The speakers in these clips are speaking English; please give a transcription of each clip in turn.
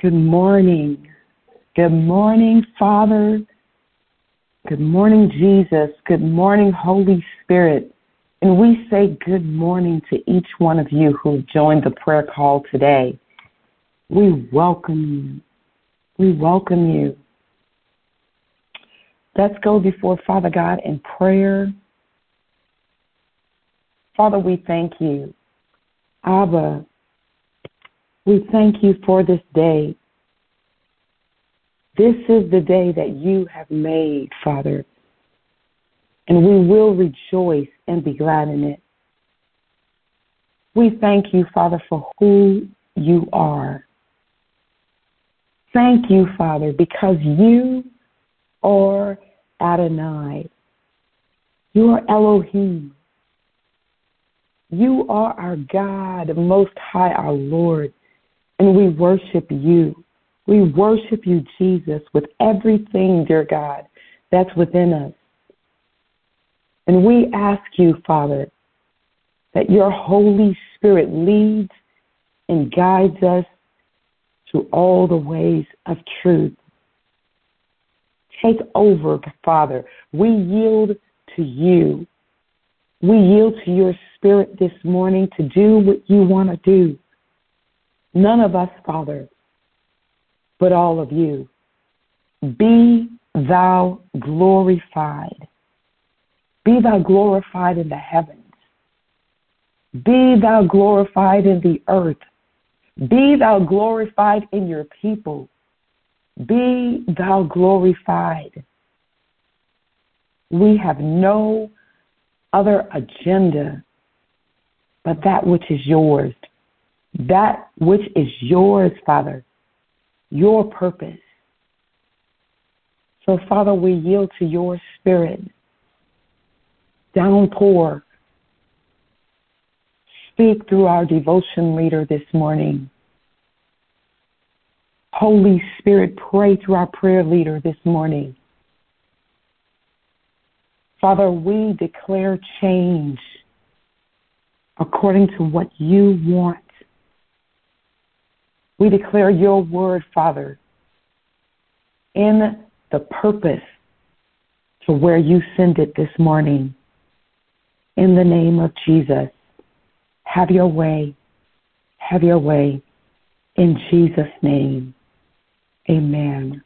Good morning. Good morning, Father. Good morning, Jesus. Good morning, Holy Spirit. And we say good morning to each one of you who joined the prayer call today. We welcome you. We welcome you. Let's go before Father God in prayer. Father, we thank you. Abba, we thank you for this day. This is the day that you have made, Father, and we will rejoice and be glad in it. We thank you, Father, for who you are. Thank you, Father, because you are Adonai. You are Elohim. You are our God, Most High, our Lord, and we worship you. We worship you, Jesus, with everything, dear God, that's within us. And we ask you, Father, that your Holy Spirit leads and guides us to all the ways of truth. Take over, Father. We yield to you. We yield to your spirit this morning to do what you want to do. None of us, Father, but all of you. Be thou glorified. Be thou glorified in the heavens. Be thou glorified in the earth. Be thou glorified in your people. Be thou glorified. We have no other agenda but that which is yours. That which is yours, Father. Your purpose. So, Father, we yield to your spirit. Downpour. Speak through our devotion leader this morning. Holy Spirit, pray through our prayer leader this morning. Father, we declare change according to what you want. We declare your word, Father, in the purpose to where you send it this morning. In the name of Jesus, have your way. Have your way. In Jesus' name, amen.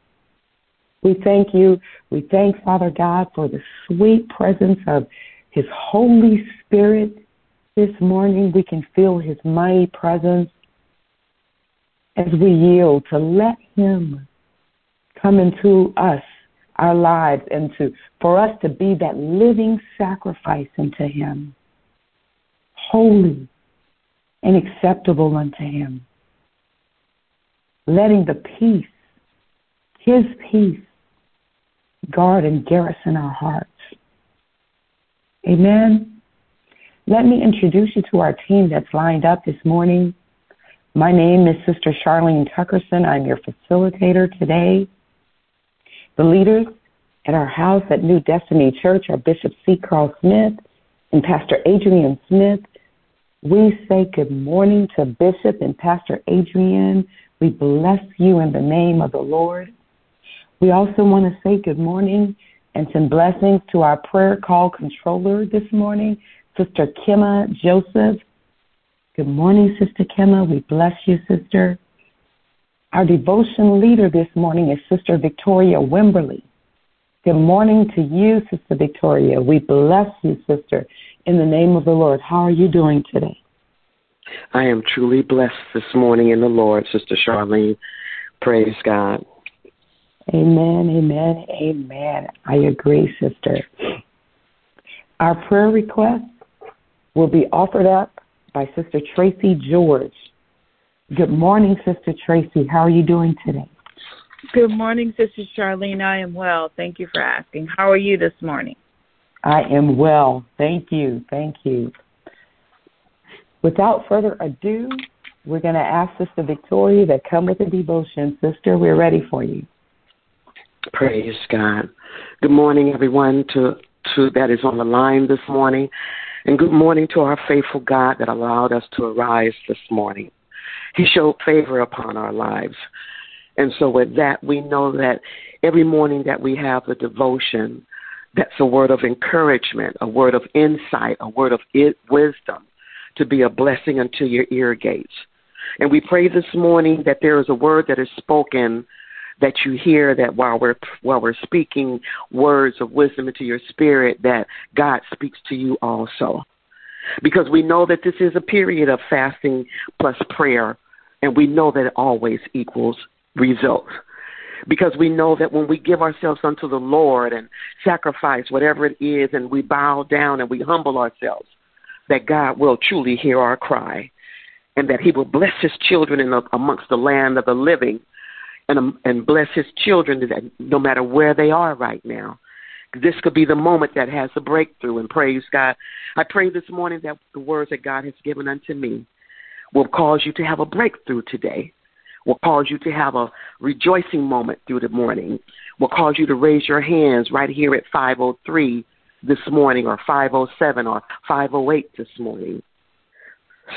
We thank you. We thank Father God for the sweet presence of His Holy Spirit this morning. We can feel His mighty presence as we yield to let Him come into us, our lives, and to for us to be that living sacrifice unto Him, holy and acceptable unto Him. Letting the peace, His peace, guard and garrison our hearts. Amen. Let me introduce you to our team that's lined up this morning. My name is Sister Charlene Tuckerson. I'm your facilitator today. The leaders at our house at New Destiny Church are Bishop C. Carl Smith and Pastor Adrian Smith. We say good morning to Bishop and Pastor Adrian. We bless you in the name of the Lord. We also want to say good morning and send blessings to our prayer call controller this morning, Sister Kimma Joseph. Good morning, Sister Kimma. We bless you, sister. Our devotion leader this morning is Sister Victoria Wimberly. Good morning to you, Sister Victoria. We bless you, sister, in the name of the Lord. How are you doing today? I am truly blessed this morning in the Lord, Sister Charlene. Praise God. Amen, amen, amen. I agree, sister. Our prayer request will be offered up by Sister Tracy George. Good morning, Sister Tracy. How are you doing today? Good morning, Sister Charlene. I am well. Thank you for asking. How are you this morning? I am well. Thank you. Thank you. Without further ado, we're going to ask Sister Victoria to come with a devotion. Sister, we're ready for you. Praise God. Good morning, everyone, to, to that is on the line this morning. And good morning to our faithful God that allowed us to arise this morning. He showed favor upon our lives. And so, with that, we know that every morning that we have the devotion, that's a word of encouragement, a word of insight, a word of wisdom to be a blessing unto your ear gates. And we pray this morning that there is a word that is spoken that you hear that while we're while we're speaking words of wisdom into your spirit that God speaks to you also. Because we know that this is a period of fasting plus prayer and we know that it always equals results. Because we know that when we give ourselves unto the Lord and sacrifice whatever it is and we bow down and we humble ourselves, that God will truly hear our cry and that he will bless his children in the, amongst the land of the living and, um, and bless his children that no matter where they are right now. This could be the moment that has the breakthrough, and praise God. I pray this morning that the words that God has given unto me will cause you to have a breakthrough today, will cause you to have a rejoicing moment through the morning, will cause you to raise your hands right here at 503 this morning, or 507, or 508 this morning.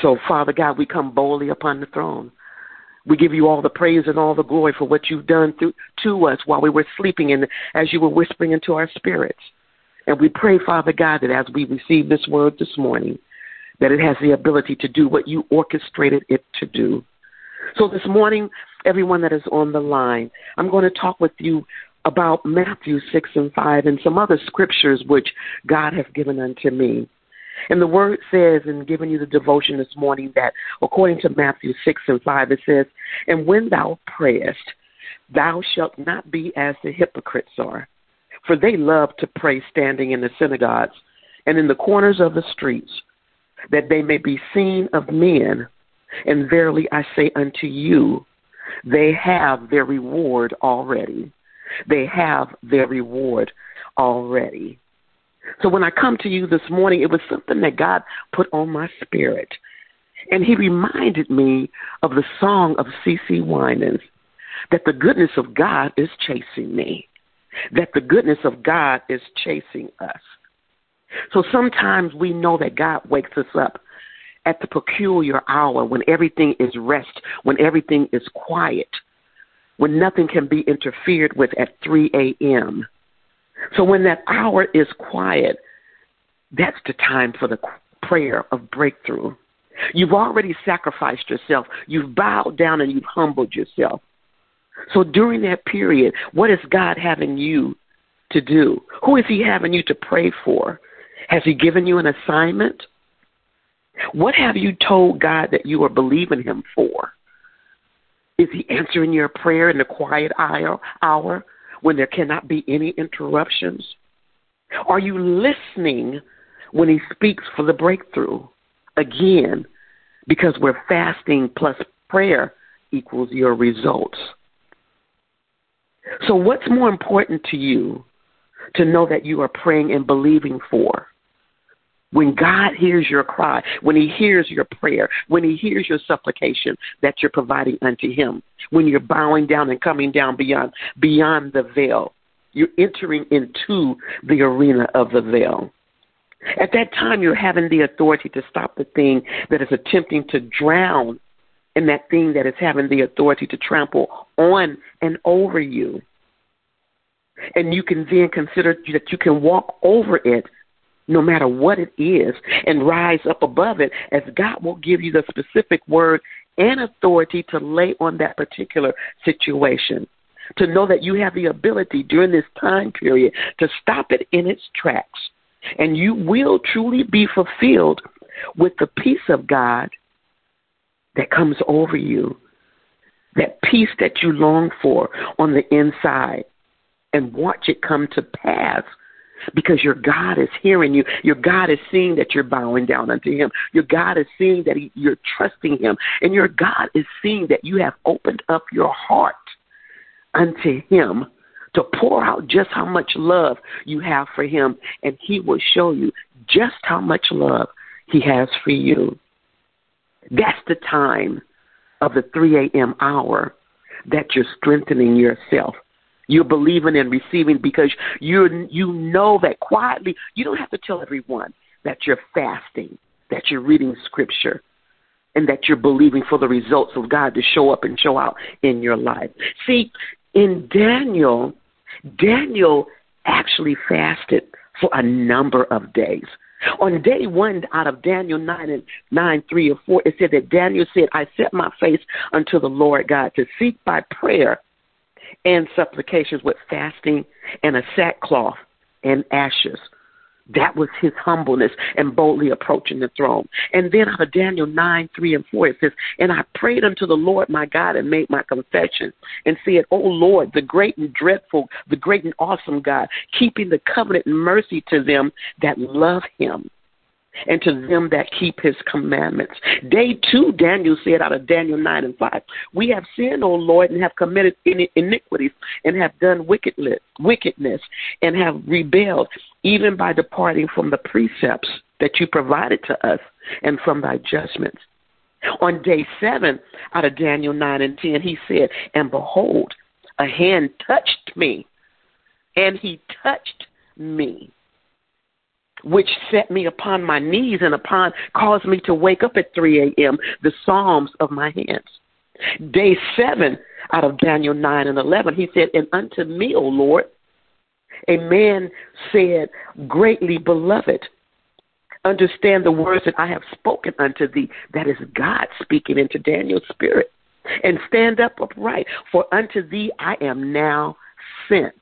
So, Father God, we come boldly upon the throne. We give you all the praise and all the glory for what you've done through, to us while we were sleeping and as you were whispering into our spirits. And we pray, Father God, that as we receive this word this morning, that it has the ability to do what you orchestrated it to do. So this morning, everyone that is on the line, I'm going to talk with you about Matthew 6 and 5 and some other scriptures which God has given unto me. And the word says, in giving you the devotion this morning, that according to Matthew 6 and 5, it says, And when thou prayest, thou shalt not be as the hypocrites are, for they love to pray standing in the synagogues and in the corners of the streets, that they may be seen of men. And verily I say unto you, they have their reward already. They have their reward already. So when I come to you this morning, it was something that God put on my spirit. And he reminded me of the song of CeCe Winans that the goodness of God is chasing me, that the goodness of God is chasing us. So sometimes we know that God wakes us up at the peculiar hour when everything is rest, when everything is quiet, when nothing can be interfered with at 3 a.m. So when that hour is quiet, that's the time for the prayer of breakthrough. You've already sacrificed yourself. You've bowed down and you've humbled yourself. So during that period, what is God having you to do? Who is He having you to pray for? Has He given you an assignment? What have you told God that you are believing Him for? Is He answering your prayer in the quiet hour? When there cannot be any interruptions? Are you listening when he speaks for the breakthrough? Again, because we're fasting plus prayer equals your results. So, what's more important to you to know that you are praying and believing for? When God hears your cry, when He hears your prayer, when He hears your supplication that you're providing unto Him, when you're bowing down and coming down beyond beyond the veil, you're entering into the arena of the veil. At that time, you're having the authority to stop the thing that is attempting to drown and that thing that is having the authority to trample on and over you. And you can then consider that you can walk over it no matter what it is, and rise up above it as God will give you the specific word and authority to lay on that particular situation. To know that you have the ability during this time period to stop it in its tracks. And you will truly be fulfilled with the peace of God that comes over you. That peace that you long for on the inside. And watch it come to pass because your God is hearing you. Your God is seeing that you're bowing down unto Him. Your God is seeing that he, you're trusting Him. And your God is seeing that you have opened up your heart unto Him to pour out just how much love you have for Him. And He will show you just how much love He has for you. That's the time of the 3 a.m. hour that you're strengthening yourself you're believing and receiving because you you know that quietly. You don't have to tell everyone that you're fasting, that you're reading scripture. and that you're believing for the results of God to show up and show out in your life. See, in Daniel, Daniel actually fasted for a number of days. On day one out of Daniel 9 and 9, 3 or 4, it said that Daniel said, I set my face unto the Lord God to seek by prayer and supplications with fasting and a sackcloth and ashes. That was his humbleness and boldly approaching the throne. And then out of Daniel 9, 3 and 4, it says, And I prayed unto the Lord my God and made my confession and said, O Lord, the great and dreadful, the great and awesome God, keeping the covenant and mercy to them that love him and to them that keep his commandments. Day two, Daniel said out of Daniel 9 and 5, We have sinned, O Lord, and have committed iniquities, and have done wickedness, and have rebelled, even by departing from the precepts that you provided to us, and from thy judgments. On day seven, out of Daniel 9 and 10, he said, And behold, a hand touched me, and he touched me which set me upon my knees and upon caused me to wake up at 3 a.m. the psalms of my hands. Day seven out of Daniel 9 and 11, he said, And unto me, O Lord, a man said, Greatly beloved, understand the words that I have spoken unto thee. That is God speaking into Daniel's spirit. And stand up upright, for unto thee I am now sent.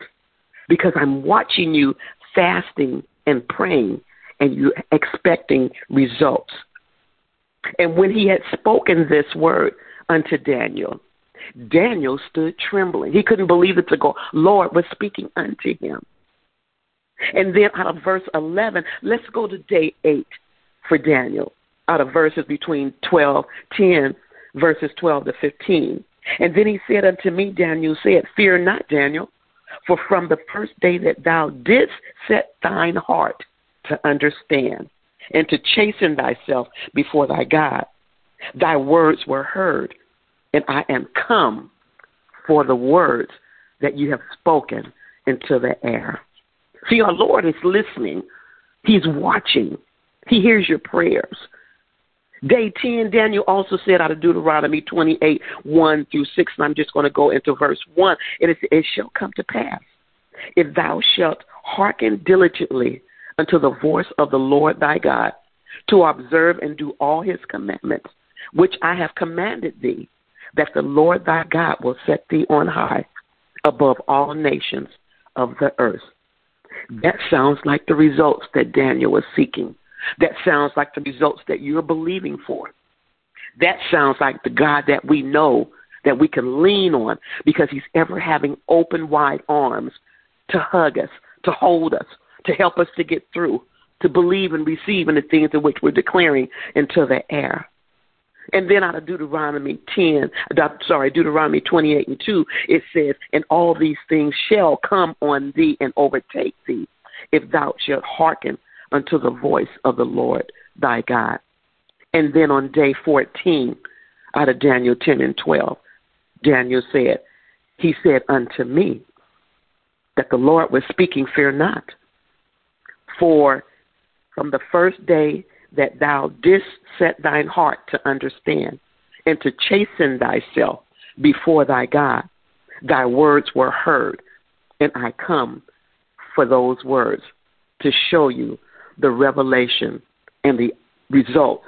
Because I'm watching you fasting and praying and you expecting results. And when he had spoken this word unto Daniel, Daniel stood trembling. He couldn't believe that the Lord was speaking unto him. And then out of verse 11, let's go to day 8 for Daniel, out of verses between 12, 10, verses 12 to 15. And then he said unto me, Daniel said, Fear not, Daniel, for from the first day that thou didst set thine heart to understand and to chasten thyself before thy God, thy words were heard, and I am come for the words that you have spoken into the air. See, our Lord is listening. He's watching. He hears your prayers. Day 10, Daniel also said out of Deuteronomy 28, 1 through 6, and I'm just going to go into verse 1. And it, it shall come to pass, if thou shalt hearken diligently unto the voice of the Lord thy God, to observe and do all his commandments, which I have commanded thee, that the Lord thy God will set thee on high above all nations of the earth. That sounds like the results that Daniel was seeking. That sounds like the results that you're believing for. That sounds like the God that we know that we can lean on because he's ever having open, wide arms to hug us, to hold us, to help us to get through, to believe and receive in the things in which we're declaring into the air. And then out of Deuteronomy 10, uh, sorry, Deuteronomy 28 and 2, it says, And all these things shall come on thee and overtake thee, if thou shalt hearken unto the voice of the Lord thy God. And then on day 14, out of Daniel 10 and 12, Daniel said, He said unto me that the Lord was speaking, Fear not. For from the first day that thou didst set thine heart to understand and to chasten thyself before thy God, thy words were heard, and I come for those words to show you the revelation and the results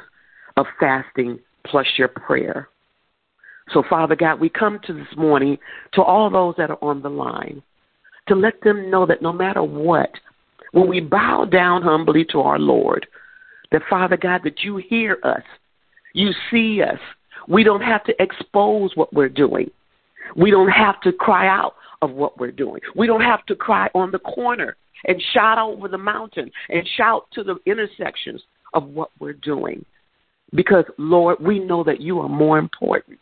of fasting plus your prayer. So, Father God, we come to this morning to all those that are on the line to let them know that no matter what, when we bow down humbly to our Lord, that Father God, that you hear us, you see us. We don't have to expose what we're doing. We don't have to cry out of what we're doing. We don't have to cry on the corner and shout over the mountain and shout to the intersections of what we're doing. Because, Lord, we know that you are more important,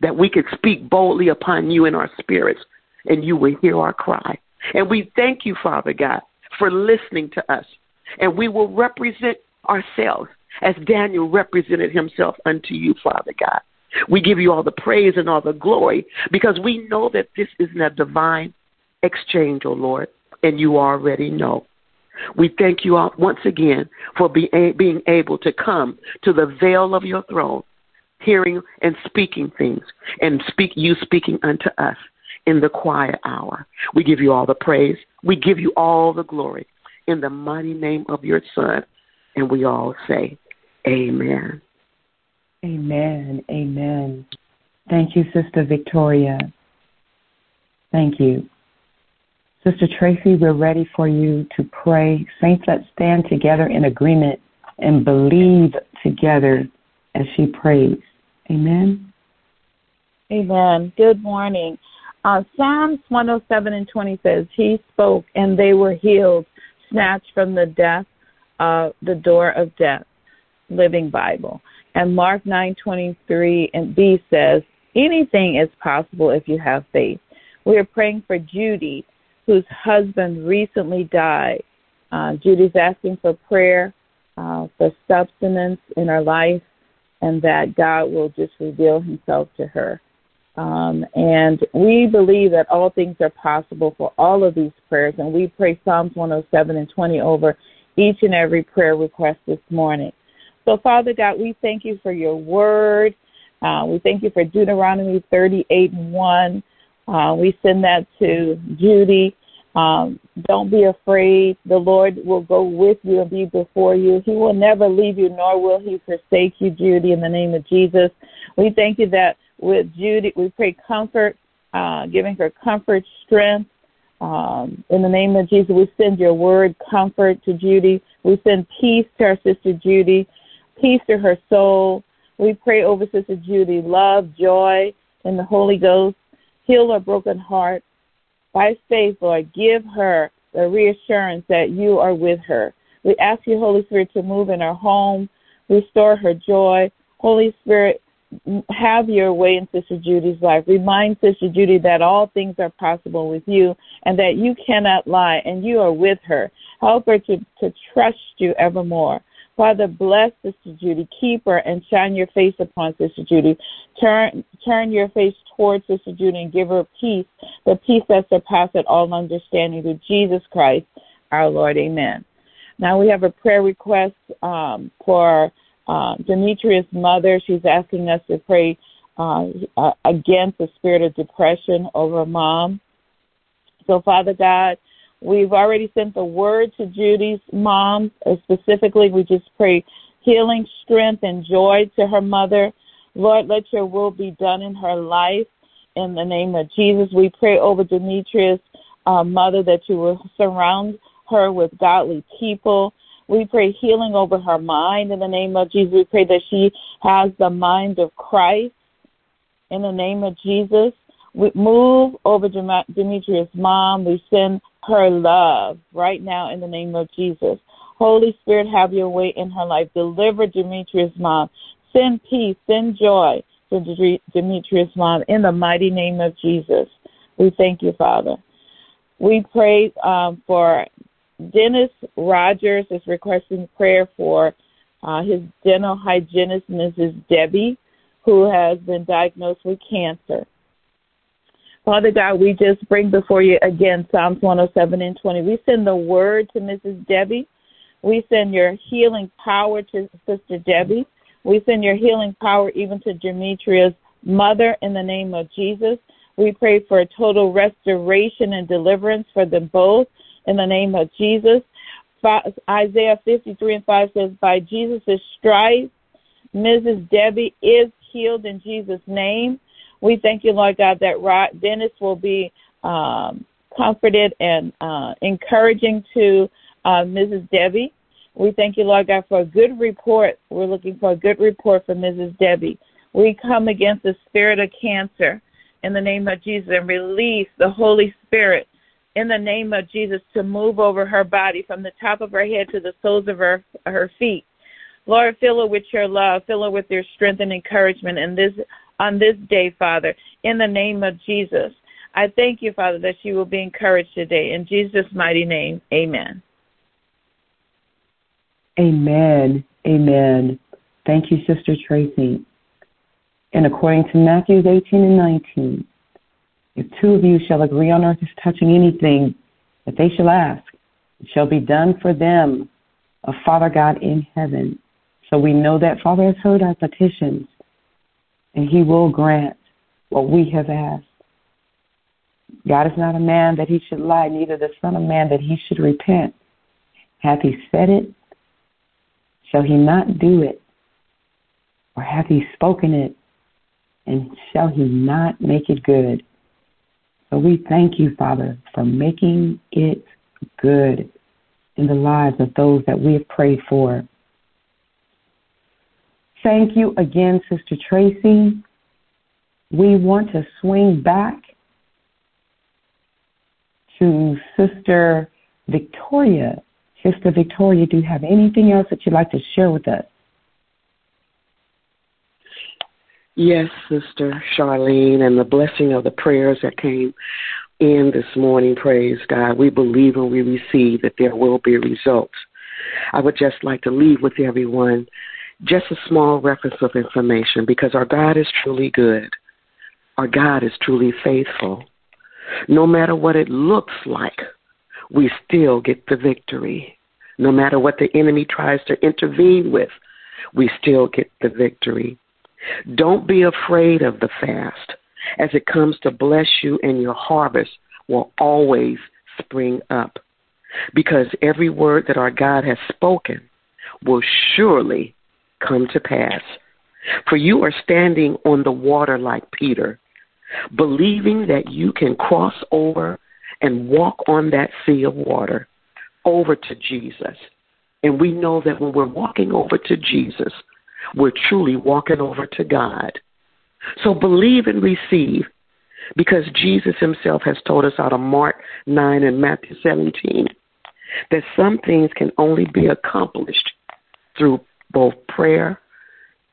that we could speak boldly upon you in our spirits and you will hear our cry. And we thank you, Father God, for listening to us. And we will represent ourselves as Daniel represented himself unto you, Father God. We give you all the praise and all the glory because we know that this is a divine exchange, O oh Lord and you already know. We thank you all once again for be, being able to come to the veil of your throne hearing and speaking things, and speak you speaking unto us in the quiet hour. We give you all the praise. We give you all the glory in the mighty name of your Son. And we all say, Amen. Amen. Amen. Thank you, Sister Victoria. Thank you. Sister Tracy, we're ready for you to pray. Saints, let's stand together in agreement and believe together as she prays. Amen. Amen. Good morning. Uh, Psalms 107 and 20 says, He spoke and they were healed, snatched from the death, uh, the door of death. Living Bible. And Mark 9:23 and B says, anything is possible if you have faith. We are praying for Judy, whose husband recently died. Uh, Judy's asking for prayer uh, for substance in her life and that God will just reveal himself to her. Um, and we believe that all things are possible for all of these prayers. And we pray Psalms 107 and 20 over each and every prayer request this morning. So, Father God, we thank you for your word. Uh, we thank you for Deuteronomy 38 and 1. Uh, we send that to Judy. Um, don't be afraid. The Lord will go with you and be before you. He will never leave you, nor will he forsake you, Judy, in the name of Jesus. We thank you that with Judy, we pray comfort, uh, giving her comfort, strength. Um, in the name of Jesus, we send your word, comfort to Judy. We send peace to our sister Judy, peace to her soul. We pray over Sister Judy, love, joy in the Holy Ghost. Heal her broken heart by faith, Lord, give her the reassurance that you are with her. We ask you, Holy Spirit, to move in her home, restore her joy. Holy Spirit, have your way in Sister Judy's life. Remind Sister Judy that all things are possible with you and that you cannot lie and you are with her. Help her to, to trust you evermore. Father, bless Sister Judy. Keep her and shine your face upon Sister Judy. Turn, turn your face towards Sister Judy and give her peace, the peace that surpasses all understanding through Jesus Christ, our Lord. Amen. Now we have a prayer request um, for uh, Demetrius' mother. She's asking us to pray uh, against the spirit of depression over mom. So, Father God, We've already sent the word to Judy's mom. Uh, specifically, we just pray healing, strength, and joy to her mother. Lord, let your will be done in her life. In the name of Jesus, we pray over Demetrius' uh, mother that you will surround her with godly people. We pray healing over her mind in the name of Jesus. We pray that she has the mind of Christ in the name of Jesus. We move over Demetrius' mom. We send her love right now in the name of Jesus. Holy Spirit, have your way in her life. Deliver Demetrius' mom. Send peace, send joy to Demetrius' mom in the mighty name of Jesus. We thank you, Father. We pray um, for Dennis Rogers is requesting prayer for uh, his dental hygienist, Mrs. Debbie, who has been diagnosed with cancer. Father God, we just bring before you again Psalms 107 and 20. We send the word to Mrs. Debbie. We send your healing power to Sister Debbie. We send your healing power even to Demetria's mother in the name of Jesus. We pray for a total restoration and deliverance for them both in the name of Jesus. Isaiah 53 and 5 says, By Jesus' stripes, Mrs. Debbie is healed in Jesus' name. We thank you, Lord God, that Dennis will be um, comforted and uh, encouraging to uh, Mrs. Debbie. We thank you, Lord God, for a good report. We're looking for a good report for Mrs. Debbie. We come against the spirit of cancer in the name of Jesus and release the Holy Spirit in the name of Jesus to move over her body from the top of her head to the soles of her her feet. Lord, fill her with your love, fill her with your strength and encouragement in this on this day, Father, in the name of Jesus. I thank you, Father, that she will be encouraged today. In Jesus' mighty name, amen. Amen. Amen. Thank you, Sister Tracy. And according to Matthew 18 and 19, if two of you shall agree on earth as touching anything that they shall ask, it shall be done for them of Father God in heaven. So we know that Father has heard our petitions and he will grant what we have asked. God is not a man that he should lie, neither the Son of Man that he should repent. Hath he said it? Shall he not do it? Or hath he spoken it? And shall he not make it good? So we thank you, Father, for making it good in the lives of those that we have prayed for. Thank you again, Sister Tracy. We want to swing back to Sister Victoria. Sister Victoria, do you have anything else that you'd like to share with us? Yes, Sister Charlene, and the blessing of the prayers that came in this morning, praise God. We believe and we receive that there will be results. I would just like to leave with everyone just a small reference of information because our God is truly good. Our God is truly faithful. No matter what it looks like, we still get the victory. No matter what the enemy tries to intervene with, we still get the victory. Don't be afraid of the fast, as it comes to bless you, and your harvest will always spring up. Because every word that our God has spoken will surely come to pass. For you are standing on the water like Peter, believing that you can cross over and walk on that sea of water over to Jesus. And we know that when we're walking over to Jesus, we're truly walking over to God. So believe and receive because Jesus himself has told us out of Mark 9 and Matthew 17 that some things can only be accomplished through both prayer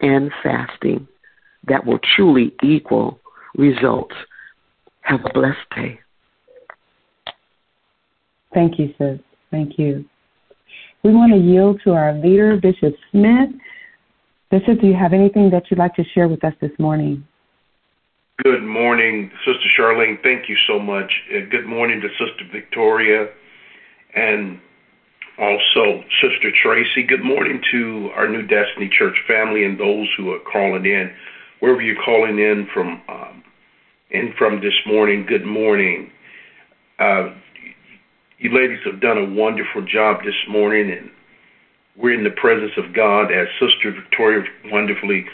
and fasting that will truly equal results. Have a blessed day. Thank you, sis. Thank you. We want to yield to our leader, Bishop Smith. Bishop, do you have anything that you'd like to share with us this morning? Good morning, Sister Charlene. Thank you so much. Uh, good morning to Sister Victoria and also Sister Tracy. Good morning to our New Destiny Church family and those who are calling in, wherever you're calling in from. Um, in from this morning. Good morning. Uh, you ladies have done a wonderful job this morning, and we're in the presence of God as Sister Victoria wonderfully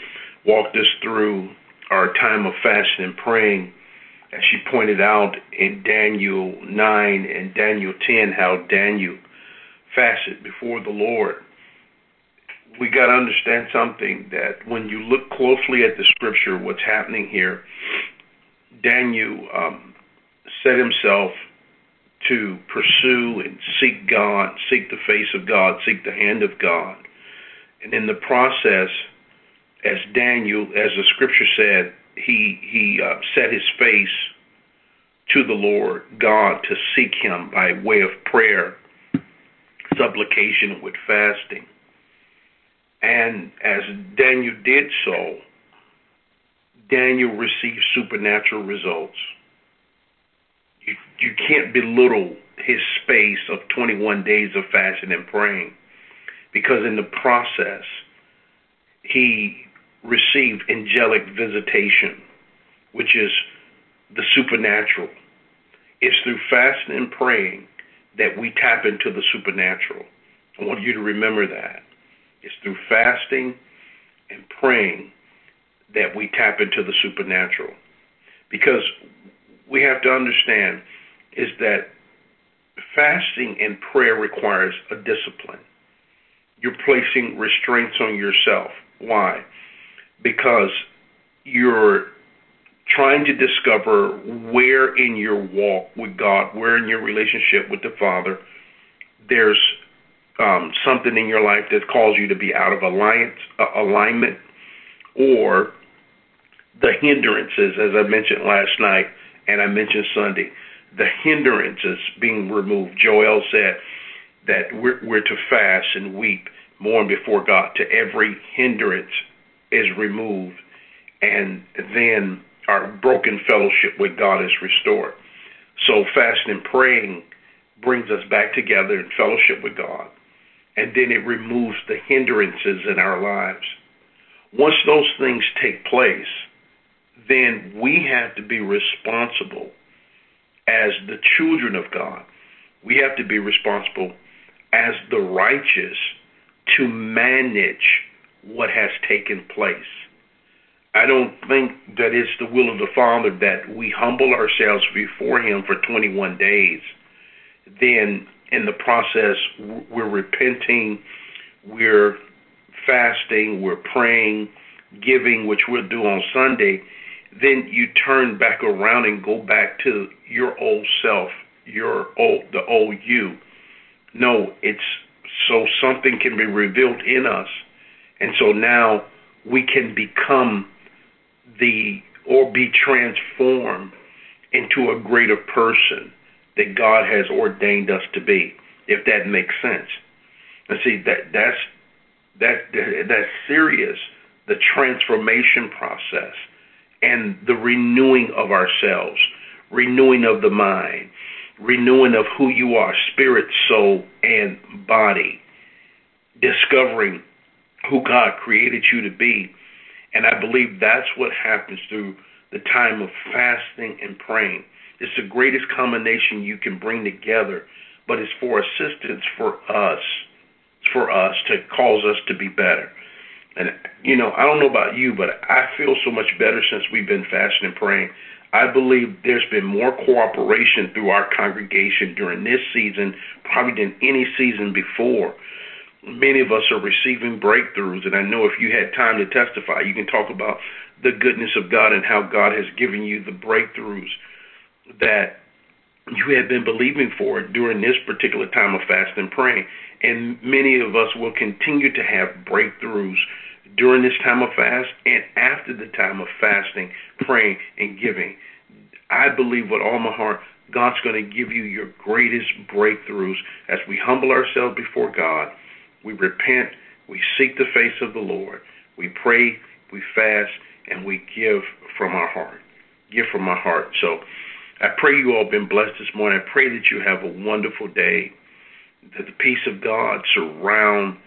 walked us through our time of fasting and praying. As she pointed out in Daniel 9 and Daniel 10, how Daniel fasted before the Lord. We got to understand something that when you look closely at the scripture, what's happening here, Daniel um, set himself to pursue and seek God, seek the face of God, seek the hand of God. And in the process, as Daniel, as the scripture said, he he uh, set his face to the Lord God to seek him by way of prayer, supplication with fasting. And as Daniel did so, Daniel received supernatural results you, you can't belittle his space of 21 days of fasting and praying because in the process he received angelic visitation, which is the supernatural. It's through fasting and praying that we tap into the supernatural. I want you to remember that. It's through fasting and praying that we tap into the supernatural. Because we have to understand is that fasting and prayer requires a discipline. You're placing restraints on yourself. Why? Because you're trying to discover where in your walk with God, where in your relationship with the Father, there's um, something in your life that calls you to be out of alliance, uh, alignment, or the hindrances, as I mentioned last night, and I mentioned Sunday, the hindrances being removed. Joel said that we're, we're to fast and weep, mourn before God to every hindrance is removed, and then our broken fellowship with God is restored. So fasting and praying brings us back together in fellowship with God, and then it removes the hindrances in our lives. Once those things take place, then we have to be responsible as the children of God. We have to be responsible as the righteous to manage what has taken place. I don't think that it's the will of the Father that we humble ourselves before Him for 21 days. Then, in the process, we're repenting, we're fasting, we're praying, giving, which we'll do on Sunday. Then you turn back around and go back to your old self, your old, the old you. No, it's so something can be revealed in us. And so now we can become or be transformed into a greater person that God has ordained us to be, if that makes sense. And see that that's that that's serious. The transformation process and the renewing of ourselves, renewing of the mind, renewing of who you are, spirit, soul, and body, discovering who God created you to be. And I believe that's what happens through the time of fasting and praying. It's the greatest combination you can bring together, but it's for assistance for us, for us to cause us to be better. And, you know, I don't know about you, but I feel so much better since we've been fasting and praying. I believe there's been more cooperation through our congregation during this season, probably than any season before. Many of us are receiving breakthroughs, and I know if you had time to testify, you can talk about the goodness of God and how God has given you the breakthroughs that you have been believing for during this particular time of fast and praying. And many of us will continue to have breakthroughs during this time of fast and after the time of fasting, praying, and giving. I believe with all my heart, God's going to give you your greatest breakthroughs as we humble ourselves before God. We repent, we seek the face of the Lord, we pray, we fast, and we give from our heart. Give from our heart. So I pray you all been blessed this morning. I pray that you have a wonderful day, that the peace of God surround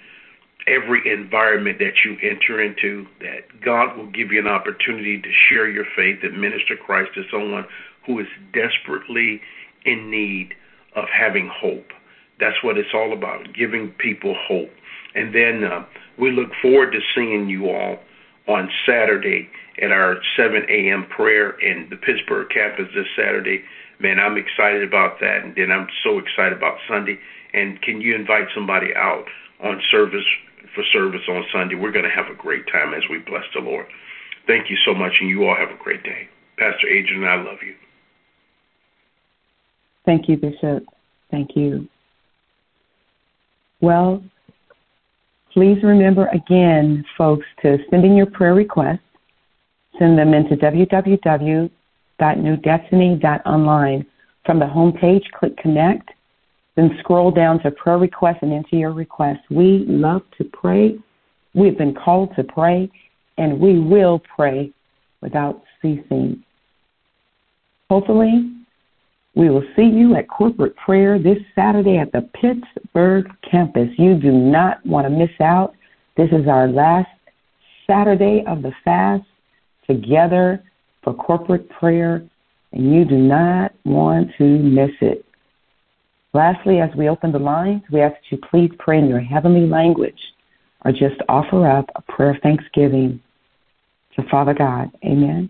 every environment that you enter into, that God will give you an opportunity to share your faith and minister Christ to someone who is desperately in need of having hope. That's what it's all about, giving people hope. And then uh, we look forward to seeing you all on Saturday at our 7 a.m. prayer in the Pittsburgh campus this Saturday. Man, I'm excited about that. And then I'm so excited about Sunday. And can you invite somebody out on service for service on Sunday. We're going to have a great time as we bless the Lord. Thank you so much, and you all have a great day. Pastor Adrian, I love you. Thank you, Bishop. Thank you. Well, please remember again, folks, to send in your prayer requests. Send them into www.newdestiny.online. From the homepage, click Connect then scroll down to prayer requests and enter your request. We love to pray. We've been called to pray, and we will pray without ceasing. Hopefully, we will see you at corporate prayer this Saturday at the Pittsburgh campus. You do not want to miss out. This is our last Saturday of the fast together for corporate prayer, and you do not want to miss it. Lastly, as we open the lines, we ask that you please pray in your heavenly language or just offer up a prayer of thanksgiving to Father God. Amen.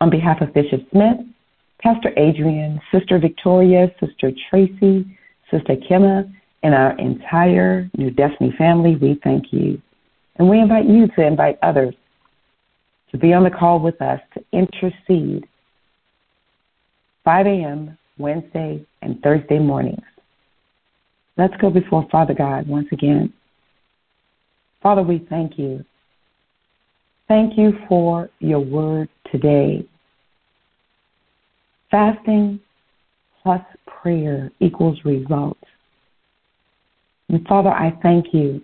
On behalf of Bishop Smith, Pastor Adrian, Sister Victoria, Sister Tracy, Sister Kimma, and our entire New Destiny family, we thank you. And we invite you to invite others to be on the call with us to intercede. 5 a.m. Wednesday, and Thursday mornings. Let's go before Father God once again. Father, we thank you. Thank you for your word today. Fasting plus prayer equals results. And Father, I thank you.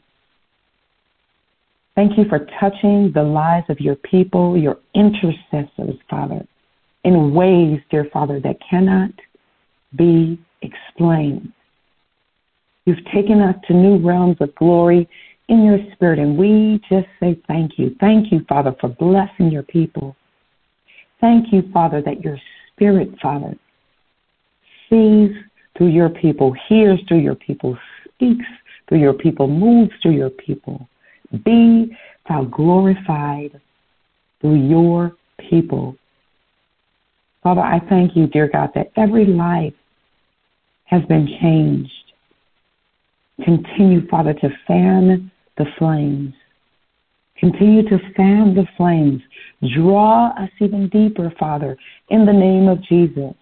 Thank you for touching the lives of your people, your intercessors, Father, in ways, dear Father, that cannot be explained. You've taken us to new realms of glory in your spirit, and we just say thank you. Thank you, Father, for blessing your people Thank you, Father, that your spirit, Father, sees through your people, hears through your people, speaks through your people, moves through your people. Be thou glorified through your people. Father, I thank you, dear God, that every life has been changed. Continue, Father, to fan the flames. Continue to fan the flames. Draw us even deeper, Father, in the name of Jesus.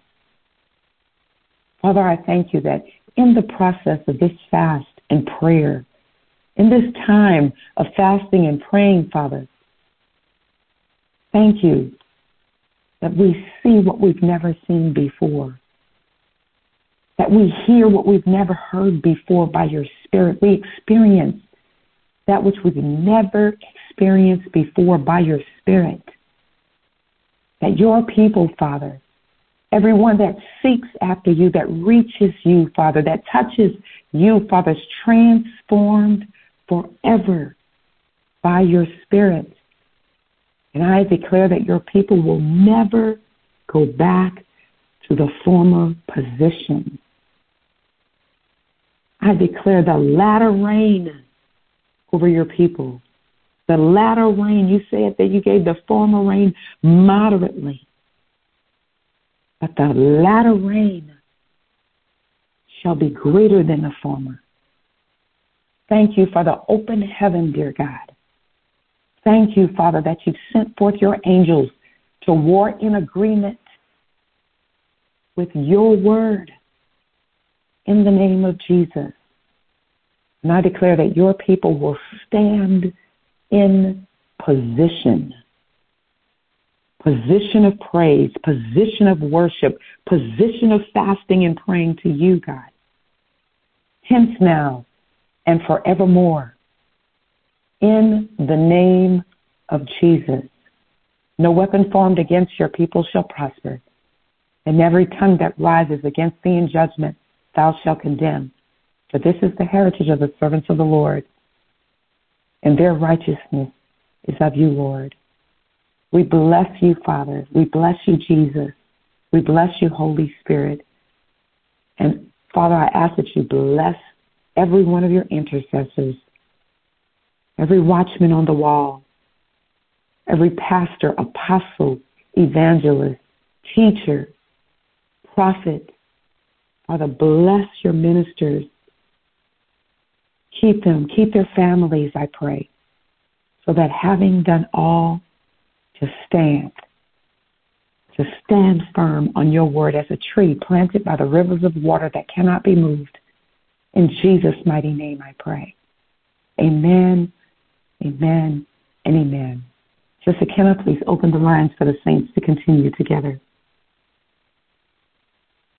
Father, I thank you that in the process of this fast and prayer, in this time of fasting and praying, Father, thank you that we see what we've never seen before, that we hear what we've never heard before by your Spirit. We experience that which we've never experienced before by your Spirit. That your people, Father, Everyone that seeks after you, that reaches you, Father, that touches you, Father, is transformed forever by your Spirit. And I declare that your people will never go back to the former position. I declare the latter rain over your people. The latter rain, you said that you gave the former rain moderately but the latter rain shall be greater than the former. Thank you for the open heaven, dear God. Thank you, Father, that you've sent forth your angels to war in agreement with your word in the name of Jesus. And I declare that your people will stand in position position of praise, position of worship, position of fasting and praying to you, God. Hence now and forevermore. In the name of Jesus. No weapon formed against your people shall prosper, and every tongue that rises against thee in judgment thou shalt condemn. For this is the heritage of the servants of the Lord, and their righteousness is of you, Lord. We bless you, Father. We bless you, Jesus. We bless you, Holy Spirit. And Father, I ask that you bless every one of your intercessors, every watchman on the wall, every pastor, apostle, evangelist, teacher, prophet. Father, bless your ministers. Keep them, keep their families, I pray, so that having done all to stand, to stand firm on your word as a tree planted by the rivers of water that cannot be moved. In Jesus' mighty name I pray. Amen, amen, and amen. Sister Kenna, please open the lines for the saints to continue together.